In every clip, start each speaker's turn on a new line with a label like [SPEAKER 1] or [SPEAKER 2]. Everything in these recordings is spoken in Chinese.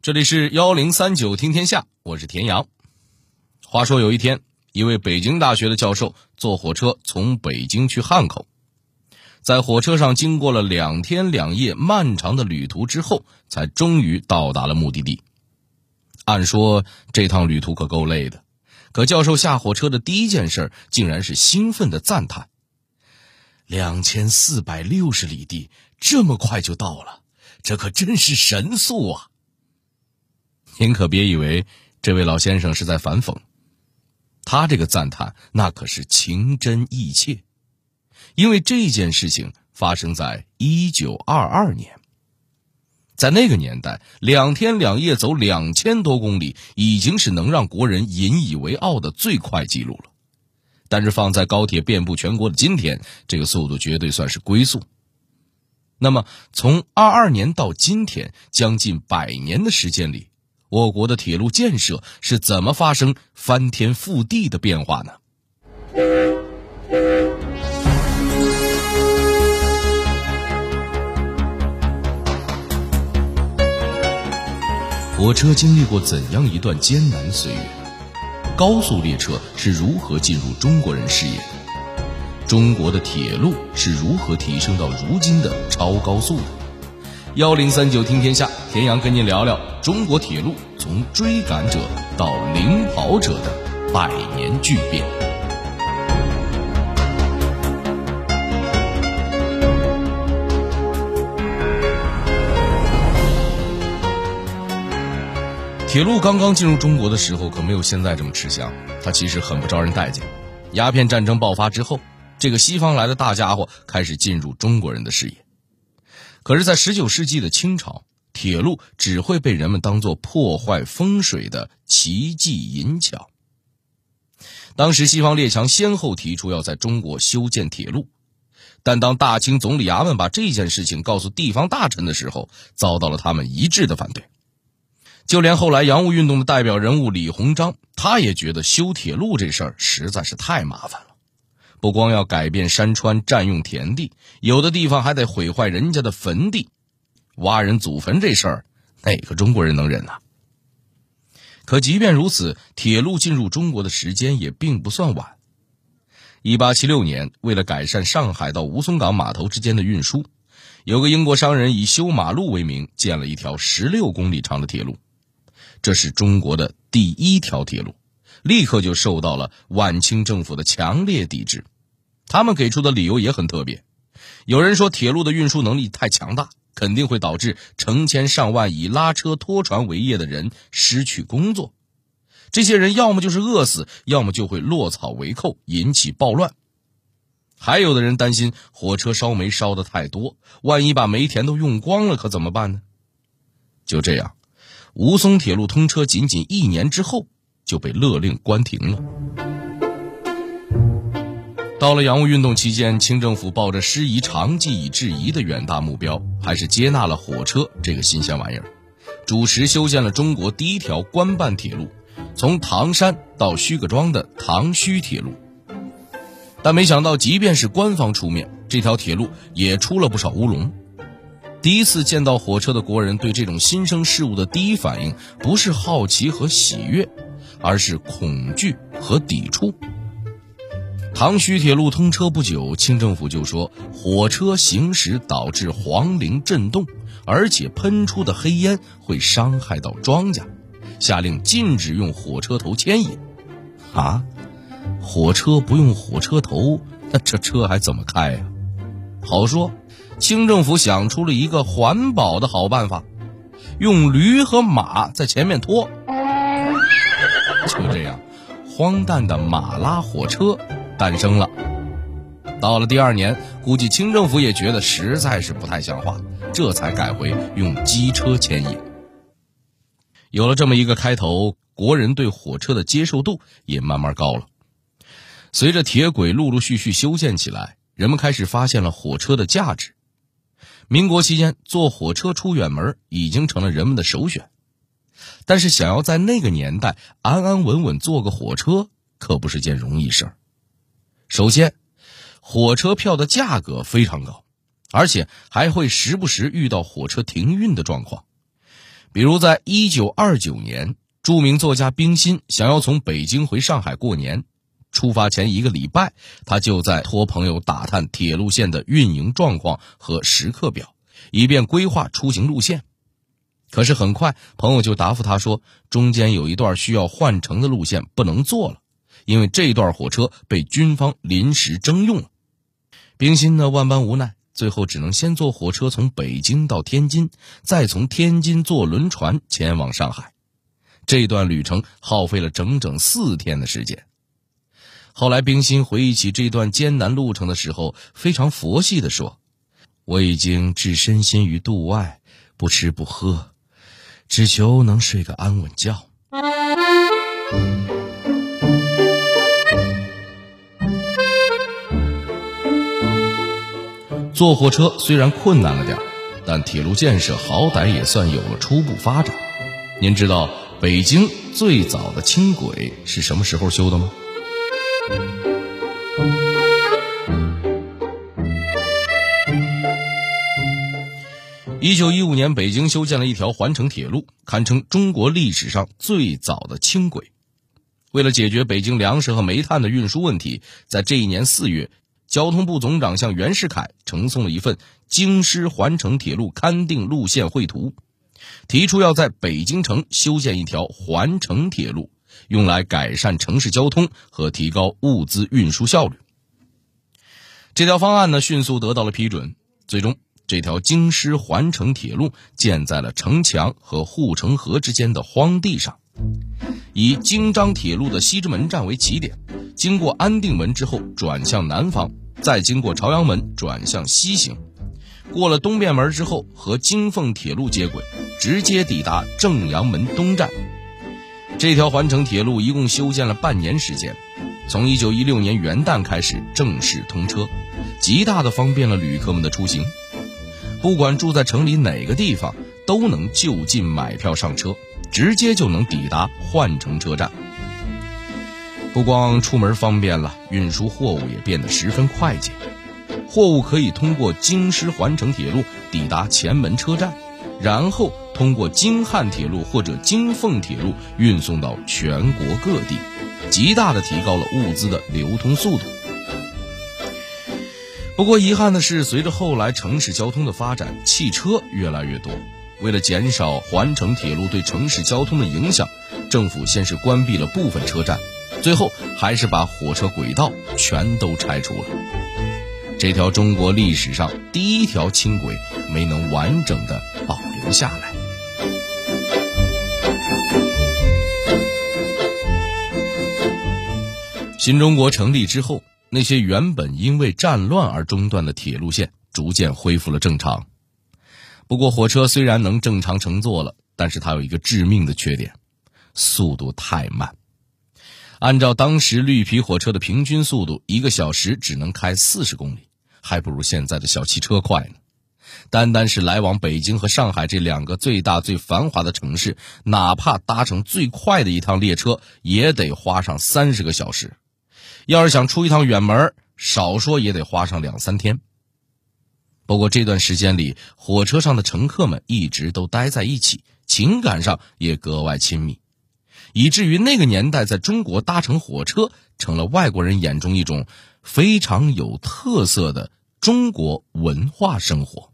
[SPEAKER 1] 这里是幺零三九听天下，我是田阳。话说有一天，一位北京大学的教授坐火车从北京去汉口，在火车上经过了两天两夜漫长的旅途之后，才终于到达了目的地。按说这趟旅途可够累的，可教授下火车的第一件事竟然是兴奋的赞叹：“两千四百六十里地，这么快就到了，这可真是神速啊！”您可别以为这位老先生是在反讽，他这个赞叹那可是情真意切，因为这件事情发生在一九二二年，在那个年代，两天两夜走两千多公里已经是能让国人引以为傲的最快记录了，但是放在高铁遍布全国的今天，这个速度绝对算是龟速。那么，从二二年到今天，将近百年的时间里。我国的铁路建设是怎么发生翻天覆地的变化呢？火车经历过怎样一段艰难岁月？高速列车是如何进入中国人视野？中国的铁路是如何提升到如今的超高速的？幺零三九听天下，田阳跟您聊聊中国铁路从追赶者到领跑者的百年巨变。铁路刚刚进入中国的时候，可没有现在这么吃香，它其实很不招人待见。鸦片战争爆发之后，这个西方来的大家伙开始进入中国人的视野。可是，在十九世纪的清朝，铁路只会被人们当作破坏风水的奇迹淫巧。当时，西方列强先后提出要在中国修建铁路，但当大清总理衙门把这件事情告诉地方大臣的时候，遭到了他们一致的反对。就连后来洋务运动的代表人物李鸿章，他也觉得修铁路这事儿实在是太麻烦了。不光要改变山川、占用田地，有的地方还得毁坏人家的坟地，挖人祖坟这事儿，哪个中国人能忍呐？可即便如此，铁路进入中国的时间也并不算晚。一八七六年，为了改善上海到吴淞港码头之间的运输，有个英国商人以修马路为名，建了一条十六公里长的铁路，这是中国的第一条铁路。立刻就受到了晚清政府的强烈抵制，他们给出的理由也很特别。有人说，铁路的运输能力太强大，肯定会导致成千上万以拉车拖船为业的人失去工作，这些人要么就是饿死，要么就会落草为寇，引起暴乱。还有的人担心火车烧煤烧的太多，万一把煤田都用光了，可怎么办呢？就这样，吴淞铁路通车仅仅一年之后。就被勒令关停了。到了洋务运动期间，清政府抱着师夷长技以制夷的远大目标，还是接纳了火车这个新鲜玩意儿，主持修建了中国第一条官办铁路，从唐山到徐各庄的唐胥铁路。但没想到，即便是官方出面，这条铁路也出了不少乌龙。第一次见到火车的国人，对这种新生事物的第一反应不是好奇和喜悦。而是恐惧和抵触。唐胥铁路通车不久，清政府就说火车行驶导致黄陵震动，而且喷出的黑烟会伤害到庄稼，下令禁止用火车头牵引。啊，火车不用火车头，那这车还怎么开呀？好说，清政府想出了一个环保的好办法，用驴和马在前面拖。就这样，荒诞的马拉火车诞生了。到了第二年，估计清政府也觉得实在是不太像话，这才改回用机车牵引。有了这么一个开头，国人对火车的接受度也慢慢高了。随着铁轨陆陆续续修建起来，人们开始发现了火车的价值。民国期间，坐火车出远门已经成了人们的首选。但是，想要在那个年代安安稳稳坐个火车，可不是件容易事儿。首先，火车票的价格非常高，而且还会时不时遇到火车停运的状况。比如在一九二九年，著名作家冰心想要从北京回上海过年，出发前一个礼拜，他就在托朋友打探铁路线的运营状况和时刻表，以便规划出行路线。可是很快，朋友就答复他说，中间有一段需要换乘的路线不能坐了，因为这段火车被军方临时征用了。冰心呢，万般无奈，最后只能先坐火车从北京到天津，再从天津坐轮船前往上海。这段旅程耗费了整整四天的时间。后来，冰心回忆起这段艰难路程的时候，非常佛系地说：“我已经置身心于度外，不吃不喝。”只求能睡个安稳觉。坐火车虽然困难了点但铁路建设好歹也算有了初步发展。您知道北京最早的轻轨是什么时候修的吗？一九一五年，北京修建了一条环城铁路，堪称中国历史上最早的轻轨。为了解决北京粮食和煤炭的运输问题，在这一年四月，交通部总长向袁世凯呈送了一份京师环城铁路勘定路线绘图，提出要在北京城修建一条环城铁路，用来改善城市交通和提高物资运输效率。这条方案呢，迅速得到了批准，最终。这条京师环城铁路建在了城墙和护城河之间的荒地上，以京张铁路的西直门站为起点，经过安定门之后转向南方，再经过朝阳门转向西行，过了东便门之后和京凤铁路接轨，直接抵达正阳门东站。这条环城铁路一共修建了半年时间，从1916年元旦开始正式通车，极大的方便了旅客们的出行。不管住在城里哪个地方，都能就近买票上车，直接就能抵达换乘车站。不光出门方便了，运输货物也变得十分快捷。货物可以通过京师环城铁路抵达前门车站，然后通过京汉铁路或者京凤铁路运送到全国各地，极大的提高了物资的流通速度。不过遗憾的是，随着后来城市交通的发展，汽车越来越多。为了减少环城铁路对城市交通的影响，政府先是关闭了部分车站，最后还是把火车轨道全都拆除了。这条中国历史上第一条轻轨没能完整的保留下来。新中国成立之后。那些原本因为战乱而中断的铁路线逐渐恢复了正常。不过，火车虽然能正常乘坐了，但是它有一个致命的缺点：速度太慢。按照当时绿皮火车的平均速度，一个小时只能开四十公里，还不如现在的小汽车快呢。单单是来往北京和上海这两个最大最繁华的城市，哪怕搭乘最快的一趟列车，也得花上三十个小时。要是想出一趟远门，少说也得花上两三天。不过这段时间里，火车上的乘客们一直都待在一起，情感上也格外亲密，以至于那个年代在中国搭乘火车成了外国人眼中一种非常有特色的中国文化生活。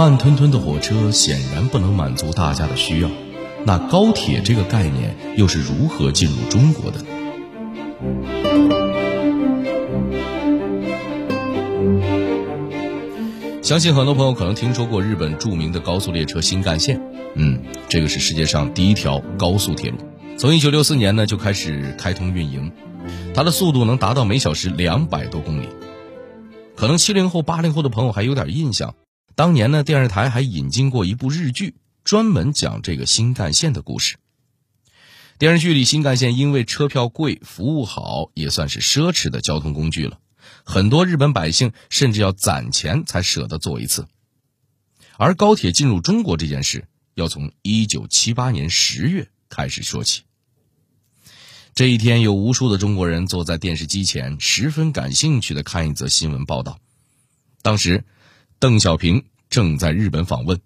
[SPEAKER 1] 慢吞吞的火车显然不能满足大家的需要，那高铁这个概念又是如何进入中国的？相信很多朋友可能听说过日本著名的高速列车新干线，嗯，这个是世界上第一条高速铁路，从一九六四年呢就开始开通运营，它的速度能达到每小时两百多公里，可能七零后八零后的朋友还有点印象。当年呢，电视台还引进过一部日剧，专门讲这个新干线的故事。电视剧里，新干线因为车票贵、服务好，也算是奢侈的交通工具了。很多日本百姓甚至要攒钱才舍得坐一次。而高铁进入中国这件事，要从一九七八年十月开始说起。这一天，有无数的中国人坐在电视机前，十分感兴趣的看一则新闻报道。当时，邓小平正在日本访问，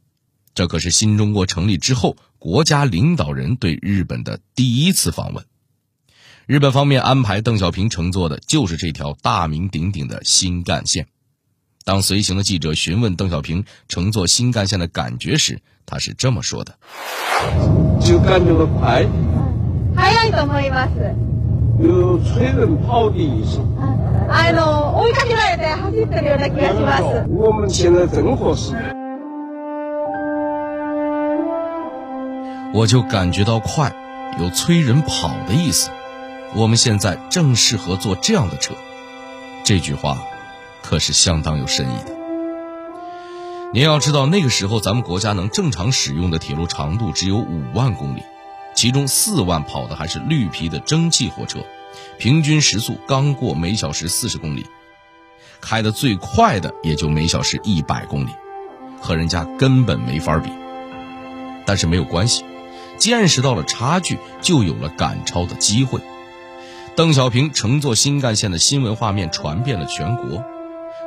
[SPEAKER 1] 这可是新中国成立之后国家领导人对日本的第一次访问。日本方面安排邓小平乘坐的就是这条大名鼎鼎的新干线。当随行的记者询问邓小平乘坐新干线的感觉时，他是这么说的：“
[SPEAKER 2] 就感觉到快。”
[SPEAKER 3] 早いと思います。
[SPEAKER 2] 有催人跑的意思。
[SPEAKER 3] あの追いかけられて走ってるような気がします。
[SPEAKER 2] 我们现在正合适。
[SPEAKER 1] 我就感觉到快，有催人跑的意思。我们现在正适合坐这样的车。这句话可是相当有深意的。您要知道，那个时候咱们国家能正常使用的铁路长度只有五万公里。其中四万跑的还是绿皮的蒸汽火车， 平均时速刚过每小时四十公里，开的最快的也就每小时一百公里，和人家根本没法比。但是没有关系，见识到了差距，就有了赶超的机会。邓小平乘坐新干线的新闻画面传遍了全国。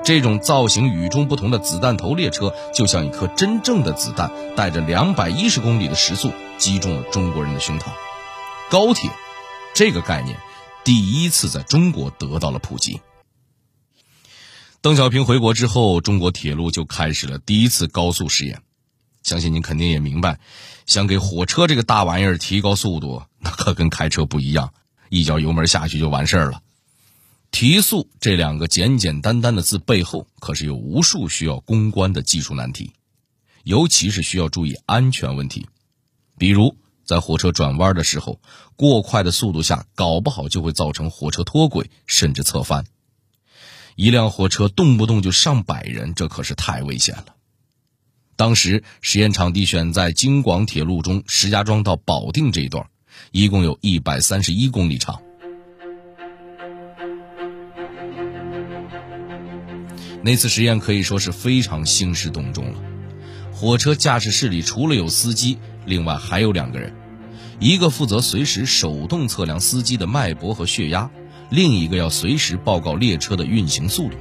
[SPEAKER 1] 这种造型与众不同的子弹头列车，就像一颗真正的子弹，带着两百一十公里的时速，击中了中国人的胸膛。高铁，这个概念，第一次在中国得到了普及。邓小平回国之后，中国铁路就开始了第一次高速试验。相信您肯定也明白，想给火车这个大玩意儿提高速度，那可跟开车不一样，一脚油门下去就完事儿了。提速这两个简简单单的字背后，可是有无数需要攻关的技术难题，尤其是需要注意安全问题。比如在火车转弯的时候，过快的速度下，搞不好就会造成火车脱轨，甚至侧翻。一辆火车动不动就上百人，这可是太危险了。当时实验场地选在京广铁路中石家庄到保定这一段，一共有一百三十一公里长。那次实验可以说是非常兴师动众了。火车驾驶室里除了有司机，另外还有两个人，一个负责随时手动测量司机的脉搏和血压，另一个要随时报告列车的运行速度。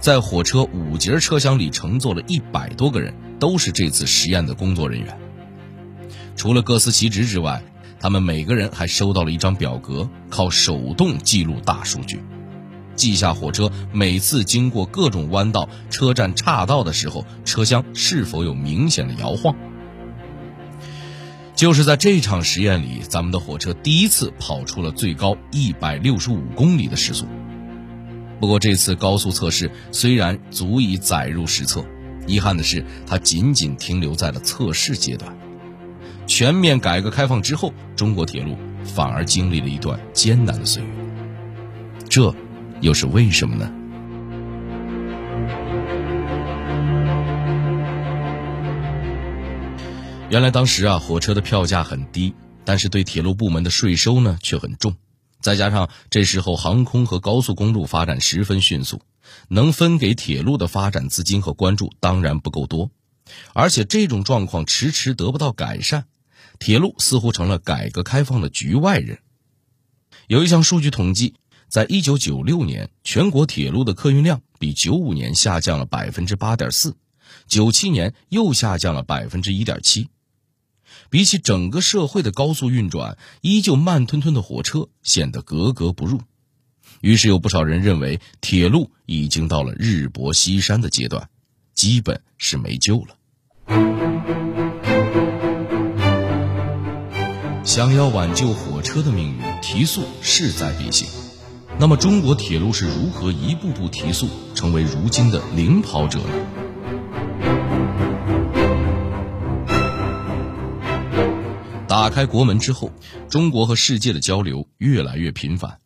[SPEAKER 1] 在火车五节车厢里乘坐了一百多个人，都是这次实验的工作人员。除了各司其职之外，他们每个人还收到了一张表格，靠手动记录大数据。记下火车每次经过各种弯道、车站岔道的时候，车厢是否有明显的摇晃。就是在这场实验里，咱们的火车第一次跑出了最高一百六十五公里的时速。不过这次高速测试虽然足以载入史册，遗憾的是它仅仅停留在了测试阶段。全面改革开放之后，中国铁路反而经历了一段艰难的岁月。这。又是为什么呢？原来当时啊，火车的票价很低，但是对铁路部门的税收呢却很重。再加上这时候航空和高速公路发展十分迅速，能分给铁路的发展资金和关注当然不够多。而且这种状况迟迟得不到改善，铁路似乎成了改革开放的局外人。有一项数据统计。在一九九六年，全国铁路的客运量比九五年下降了百分之八点四，九七年又下降了百分之一点七。比起整个社会的高速运转，依旧慢吞吞的火车显得格格不入。于是有不少人认为，铁路已经到了日薄西山的阶段，基本是没救了。想要挽救火车的命运，提速势在必行。那么，中国铁路是如何一步步提速，成为如今的领跑者呢？打开国门之后，中国和世界的交流越来越频繁。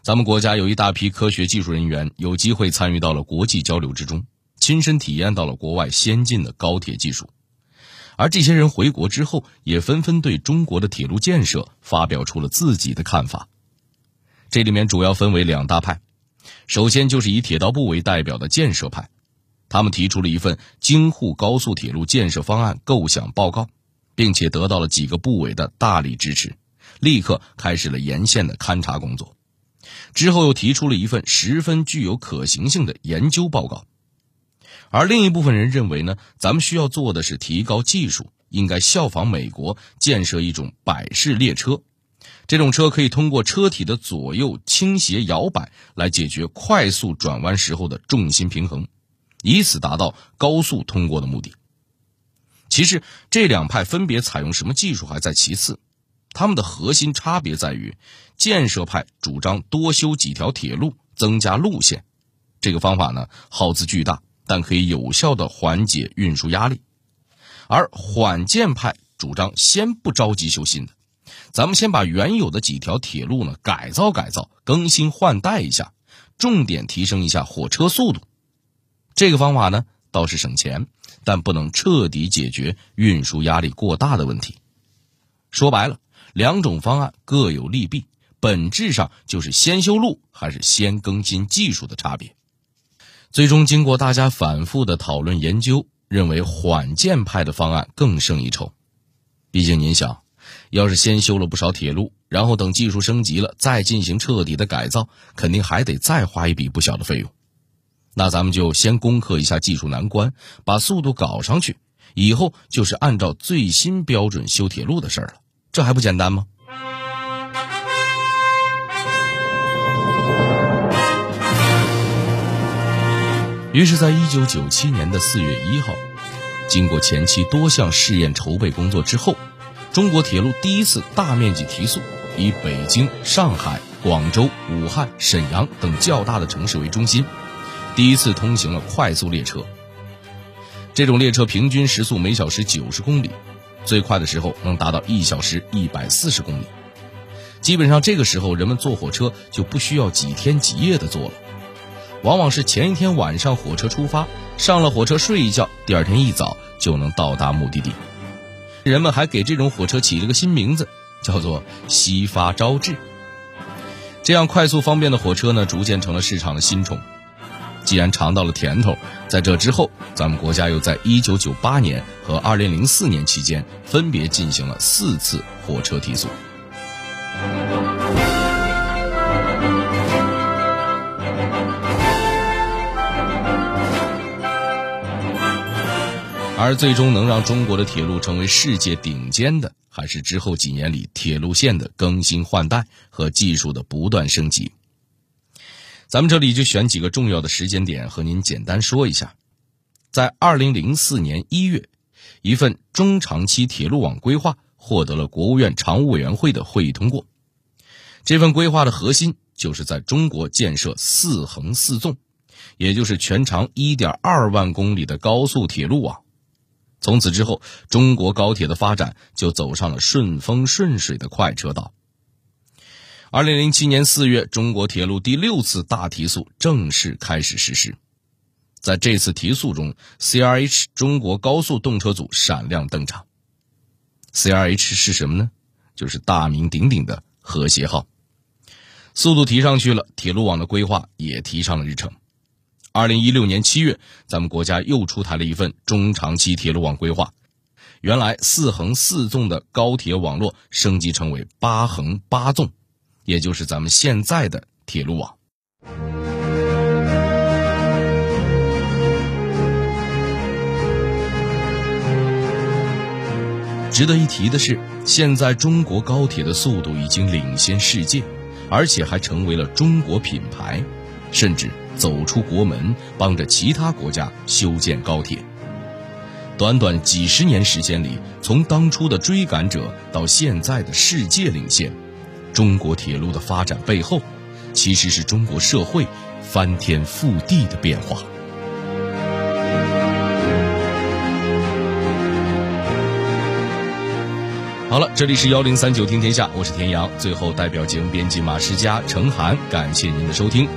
[SPEAKER 1] 咱们国家有一大批科学技术人员有机会参与到了国际交流之中，亲身体验到了国外先进的高铁技术。而这些人回国之后，也纷纷对中国的铁路建设发表出了自己的看法。这里面主要分为两大派，首先就是以铁道部为代表的建设派，他们提出了一份京沪高速铁路建设方案构想报告，并且得到了几个部委的大力支持，立刻开始了沿线的勘察工作。之后又提出了一份十分具有可行性的研究报告。而另一部分人认为呢，咱们需要做的是提高技术，应该效仿美国建设一种百式列车。这种车可以通过车体的左右倾斜摇摆来解决快速转弯时候的重心平衡，以此达到高速通过的目的。其实这两派分别采用什么技术还在其次，他们的核心差别在于，建设派主张多修几条铁路，增加路线，这个方法呢耗资巨大。但可以有效的缓解运输压力，而缓建派主张先不着急修新的，咱们先把原有的几条铁路呢改造改造、更新换代一下，重点提升一下火车速度。这个方法呢倒是省钱，但不能彻底解决运输压力过大的问题。说白了，两种方案各有利弊，本质上就是先修路还是先更新技术的差别。最终，经过大家反复的讨论研究，认为缓建派的方案更胜一筹。毕竟，您想，要是先修了不少铁路，然后等技术升级了再进行彻底的改造，肯定还得再花一笔不小的费用。那咱们就先攻克一下技术难关，把速度搞上去，以后就是按照最新标准修铁路的事儿了。这还不简单吗？于是，在一九九七年的四月一号，经过前期多项试验筹备工作之后，中国铁路第一次大面积提速，以北京、上海、广州、武汉、沈阳等较大的城市为中心，第一次通行了快速列车。这种列车平均时速每小时九十公里，最快的时候能达到一小时一百四十公里。基本上，这个时候人们坐火车就不需要几天几夜的坐了。往往是前一天晚上火车出发，上了火车睡一觉，第二天一早就能到达目的地。人们还给这种火车起了个新名字，叫做“西发朝至”。这样快速方便的火车呢，逐渐成了市场的新宠。既然尝到了甜头，在这之后，咱们国家又在1998年和2004年期间分别进行了四次火车提速。而最终能让中国的铁路成为世界顶尖的，还是之后几年里铁路线的更新换代和技术的不断升级。咱们这里就选几个重要的时间点和您简单说一下。在二零零四年一月，一份中长期铁路网规划获得了国务院常务委员会的会议通过。这份规划的核心就是在中国建设四横四纵，也就是全长一点二万公里的高速铁路网。从此之后，中国高铁的发展就走上了顺风顺水的快车道。二零零七年四月，中国铁路第六次大提速正式开始实施。在这次提速中，CRH 中国高速动车组闪亮登场。CRH 是什么呢？就是大名鼎鼎的和谐号。速度提上去了，铁路网的规划也提上了日程。二零一六年七月，咱们国家又出台了一份中长期铁路网规划，原来四横四纵的高铁网络升级成为八横八纵，也就是咱们现在的铁路网。值得一提的是，现在中国高铁的速度已经领先世界，而且还成为了中国品牌，甚至。走出国门，帮着其他国家修建高铁。短短几十年时间里，从当初的追赶者到现在的世界领先，中国铁路的发展背后，其实是中国社会翻天覆地的变化。好了，这里是幺零三九听天下，我是田阳。最后，代表节目编辑马世佳、程涵，感谢您的收听。